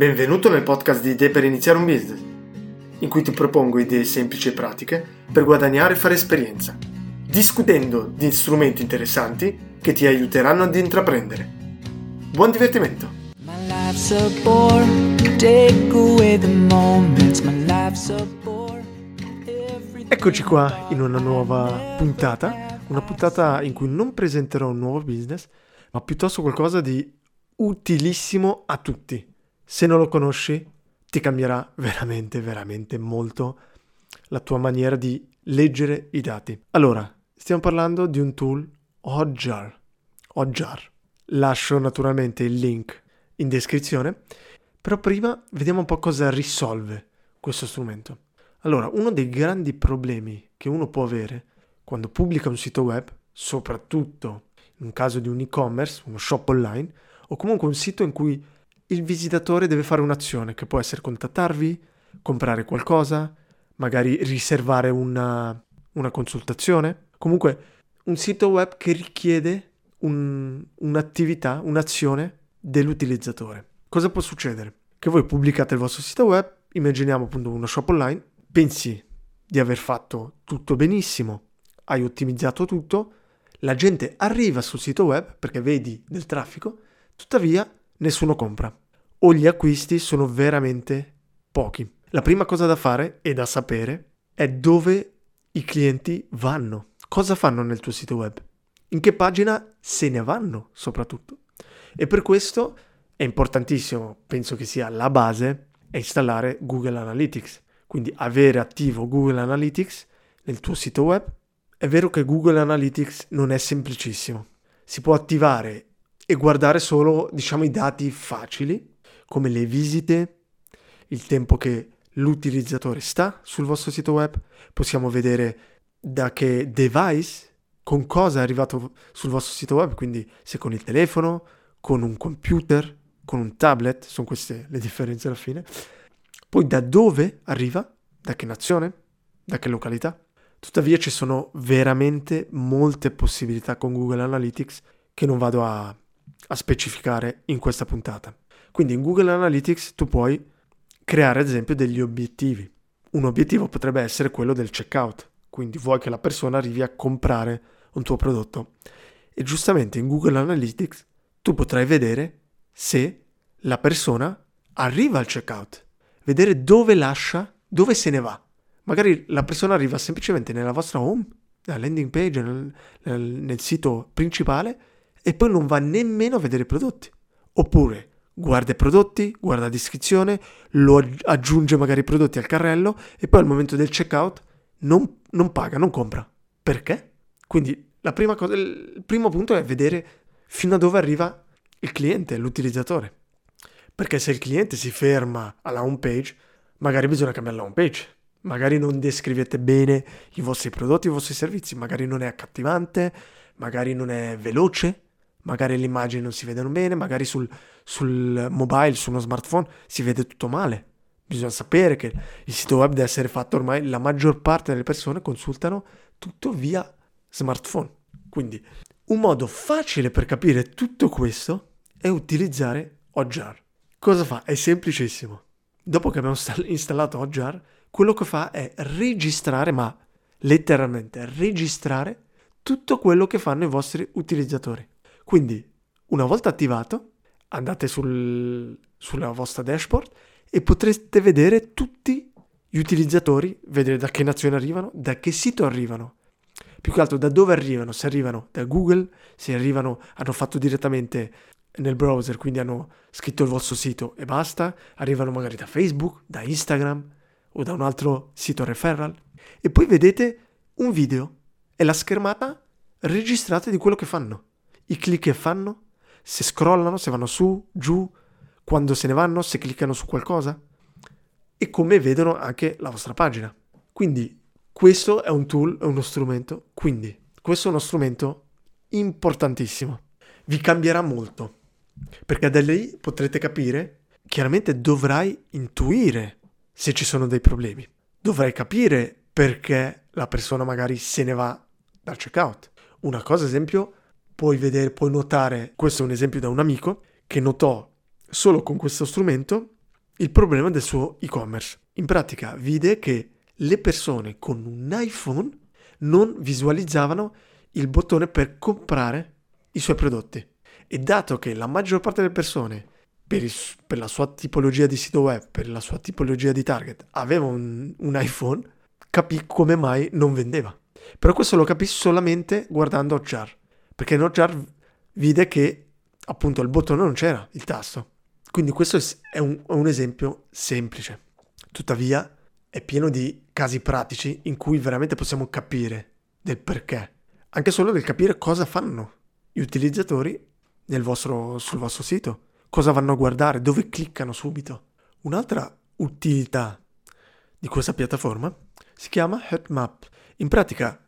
Benvenuto nel podcast di Idee per iniziare un business, in cui ti propongo idee semplici e pratiche per guadagnare e fare esperienza, discutendo di strumenti interessanti che ti aiuteranno ad intraprendere. Buon divertimento! Eccoci qua in una nuova puntata, una puntata in cui non presenterò un nuovo business, ma piuttosto qualcosa di utilissimo a tutti se non lo conosci, ti cambierà veramente, veramente molto la tua maniera di leggere i dati. Allora, stiamo parlando di un tool Hotjar. Hotjar. Lascio naturalmente il link in descrizione, però prima vediamo un po' cosa risolve questo strumento. Allora, uno dei grandi problemi che uno può avere quando pubblica un sito web, soprattutto in caso di un e-commerce, uno shop online, o comunque un sito in cui il visitatore deve fare un'azione che può essere contattarvi, comprare qualcosa, magari riservare una, una consultazione. Comunque un sito web che richiede un, un'attività, un'azione dell'utilizzatore. Cosa può succedere? Che voi pubblicate il vostro sito web, immaginiamo appunto uno shop online, pensi di aver fatto tutto benissimo, hai ottimizzato tutto, la gente arriva sul sito web perché vedi del traffico, tuttavia nessuno compra o gli acquisti sono veramente pochi. La prima cosa da fare e da sapere è dove i clienti vanno, cosa fanno nel tuo sito web, in che pagina se ne vanno soprattutto. E per questo è importantissimo, penso che sia la base, è installare Google Analytics. Quindi avere attivo Google Analytics nel tuo sito web. È vero che Google Analytics non è semplicissimo. Si può attivare e guardare solo, diciamo, i dati facili, come le visite, il tempo che l'utilizzatore sta sul vostro sito web, possiamo vedere da che device, con cosa è arrivato sul vostro sito web, quindi se con il telefono, con un computer, con un tablet, sono queste le differenze alla fine. Poi da dove arriva, da che nazione, da che località. Tuttavia ci sono veramente molte possibilità con Google Analytics che non vado a, a specificare in questa puntata. Quindi in Google Analytics tu puoi creare ad esempio degli obiettivi. Un obiettivo potrebbe essere quello del checkout, quindi vuoi che la persona arrivi a comprare un tuo prodotto. E giustamente in Google Analytics tu potrai vedere se la persona arriva al checkout, vedere dove lascia, dove se ne va. Magari la persona arriva semplicemente nella vostra home, nella landing page, nel, nel, nel sito principale e poi non va nemmeno a vedere i prodotti. Oppure guarda i prodotti, guarda la descrizione, lo aggiunge magari i prodotti al carrello e poi al momento del checkout non, non paga, non compra. Perché? Quindi cosa, il primo punto è vedere fino a dove arriva il cliente, l'utilizzatore. Perché se il cliente si ferma alla home page, magari bisogna cambiare la home page. Magari non descrivete bene i vostri prodotti, i vostri servizi, magari non è accattivante, magari non è veloce, magari le immagini non si vedono bene, magari sul, sul mobile, su uno smartphone si vede tutto male. Bisogna sapere che il sito web deve essere fatto ormai, la maggior parte delle persone consultano tutto via smartphone. Quindi un modo facile per capire tutto questo è utilizzare Hotjar. Cosa fa? È semplicissimo. Dopo che abbiamo installato Hotjar, quello che fa è registrare, ma letteralmente registrare tutto quello che fanno i vostri utilizzatori. Quindi, una volta attivato, andate sul, sulla vostra dashboard e potrete vedere tutti gli utilizzatori, vedere da che nazione arrivano, da che sito arrivano. Più che altro da dove arrivano, se arrivano da Google, se arrivano, hanno fatto direttamente nel browser, quindi hanno scritto il vostro sito e basta, arrivano magari da Facebook, da Instagram o da un altro sito referral. E poi vedete un video e la schermata registrata di quello che fanno i click che fanno, se scrollano, se vanno su, giù, quando se ne vanno, se cliccano su qualcosa e come vedono anche la vostra pagina. Quindi questo è un tool, è uno strumento, quindi questo è uno strumento importantissimo. Vi cambierà molto, perché da lì potrete capire, chiaramente dovrai intuire se ci sono dei problemi. Dovrai capire perché la persona magari se ne va dal checkout. Una cosa, esempio, puoi vedere, puoi notare, questo è un esempio da un amico, che notò solo con questo strumento il problema del suo e-commerce. In pratica vide che le persone con un iPhone non visualizzavano il bottone per comprare i suoi prodotti. E dato che la maggior parte delle persone, per, il, per la sua tipologia di sito web, per la sua tipologia di target, aveva un, un iPhone, capì come mai non vendeva. Però questo lo capì solamente guardando Hotjar, perché in Hotjar vide che appunto il bottone non c'era, il tasto. Quindi questo è un, un esempio semplice. Tuttavia è pieno di casi pratici in cui veramente possiamo capire del perché. Anche solo del capire cosa fanno gli utilizzatori vostro, sul vostro sito, cosa vanno a guardare, dove cliccano subito. Un'altra utilità di questa piattaforma si chiama HeadMap. In pratica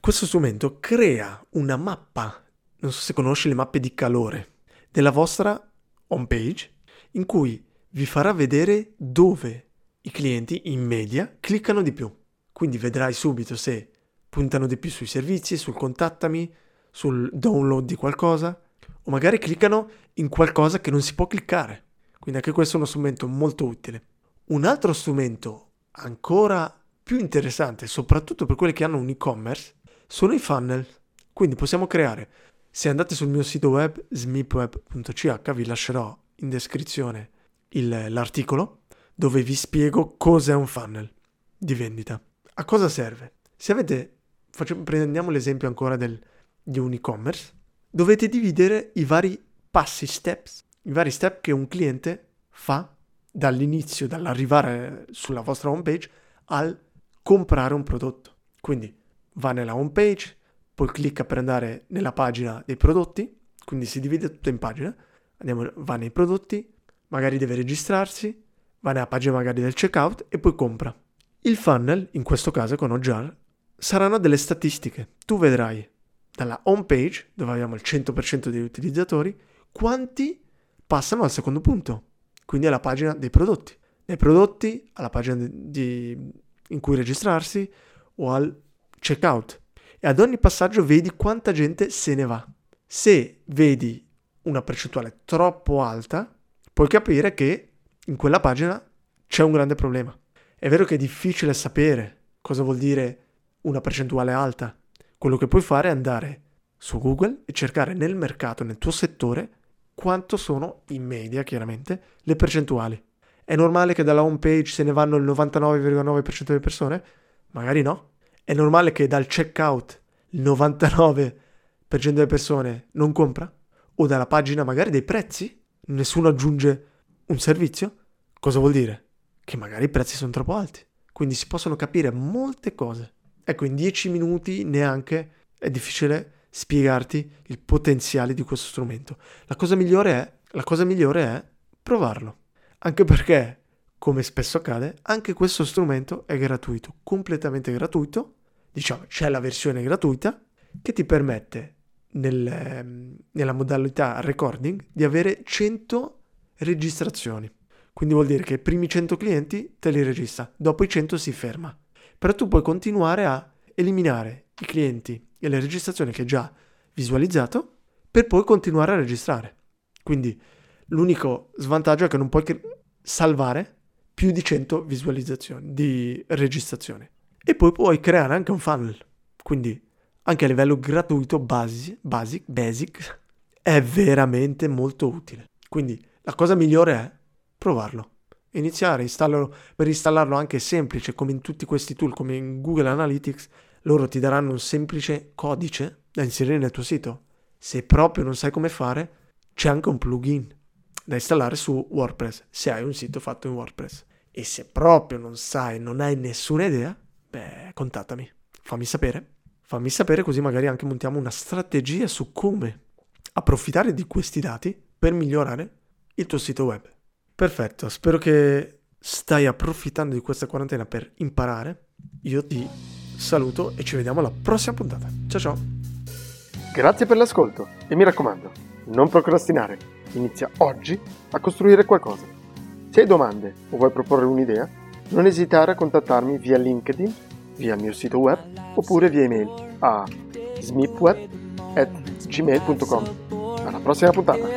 questo strumento crea una mappa, non so se conosci le mappe di calore, della vostra home page in cui vi farà vedere dove i clienti in media cliccano di più. Quindi vedrai subito se puntano di più sui servizi, sul contattami, sul download di qualcosa o magari cliccano in qualcosa che non si può cliccare. Quindi anche questo è uno strumento molto utile. Un altro strumento ancora più interessante, soprattutto per quelli che hanno un e-commerce, sono i funnel. Quindi possiamo creare, se andate sul mio sito web smipweb.ch, vi lascerò in descrizione il, l'articolo dove vi spiego cos'è un funnel di vendita. A cosa serve? Se avete, facciamo, prendiamo l'esempio ancora del, di un e-commerce, dovete dividere i vari passi, steps, i vari step che un cliente fa dall'inizio, dall'arrivare sulla vostra homepage al comprare un prodotto. Quindi va nella homepage, poi clicca per andare nella pagina dei prodotti, quindi si divide tutto in pagine, Andiamo, va nei prodotti, magari deve registrarsi, va nella pagina magari del checkout e poi compra. Il funnel, in questo caso con Ojar, saranno delle statistiche. Tu vedrai dalla home page, dove abbiamo il 100% degli utilizzatori, quanti passano al secondo punto, quindi alla pagina dei prodotti. Dai prodotti alla pagina di, in cui registrarsi o al checkout. E ad ogni passaggio vedi quanta gente se ne va. Se vedi una percentuale troppo alta, puoi capire che in quella pagina c'è un grande problema. È vero che è difficile sapere cosa vuol dire una percentuale alta. Quello che puoi fare è andare su Google e cercare nel mercato, nel tuo settore, quanto sono in media, chiaramente, le percentuali. È normale che dalla home page se ne vanno il 99,9% delle persone? Magari no. È normale che dal checkout il 99% delle persone non compra? O dalla pagina magari dei prezzi? Nessuno aggiunge un servizio? Cosa vuol dire? Che magari i prezzi sono troppo alti. Quindi si possono capire molte cose. Ecco, in 10 minuti neanche è difficile spiegarti il potenziale di questo strumento. La cosa migliore è, la cosa migliore è provarlo. Anche perché, come spesso accade, anche questo strumento è gratuito, completamente gratuito. Diciamo, c'è la versione gratuita che ti permette nel, ehm, nella modalità recording di avere 100 registrazioni. Quindi vuol dire che i primi 100 clienti te li registra, dopo i 100 si ferma. Però tu puoi continuare a eliminare i clienti e le registrazioni che hai già visualizzato per poi continuare a registrare. Quindi l'unico svantaggio è che non puoi salvare più di 100 visualizzazioni di registrazione. E poi puoi creare anche un funnel. Quindi anche a livello gratuito basic, basic, basic è veramente molto utile. Quindi la cosa migliore è provarlo. Iniziare, installarlo, per installarlo anche semplice come in tutti questi tool, come in Google Analytics, loro ti daranno un semplice codice da inserire nel tuo sito. Se proprio non sai come fare, c'è anche un plugin da installare su WordPress, se hai un sito fatto in WordPress. E se proprio non sai, non hai nessuna idea, beh, contattami, fammi sapere fammi sapere così magari anche montiamo una strategia su come approfittare di questi dati per migliorare il tuo sito web. Perfetto, spero che stai approfittando di questa quarantena per imparare. Io ti saluto e ci vediamo alla prossima puntata. Ciao ciao. Grazie per l'ascolto e mi raccomando, non procrastinare. Inizia oggi a costruire qualcosa. Se hai domande o vuoi proporre un'idea, non esitare a contattarmi via LinkedIn via il mio sito web oppure via email a smipweb.gmail.com. Alla prossima puntata!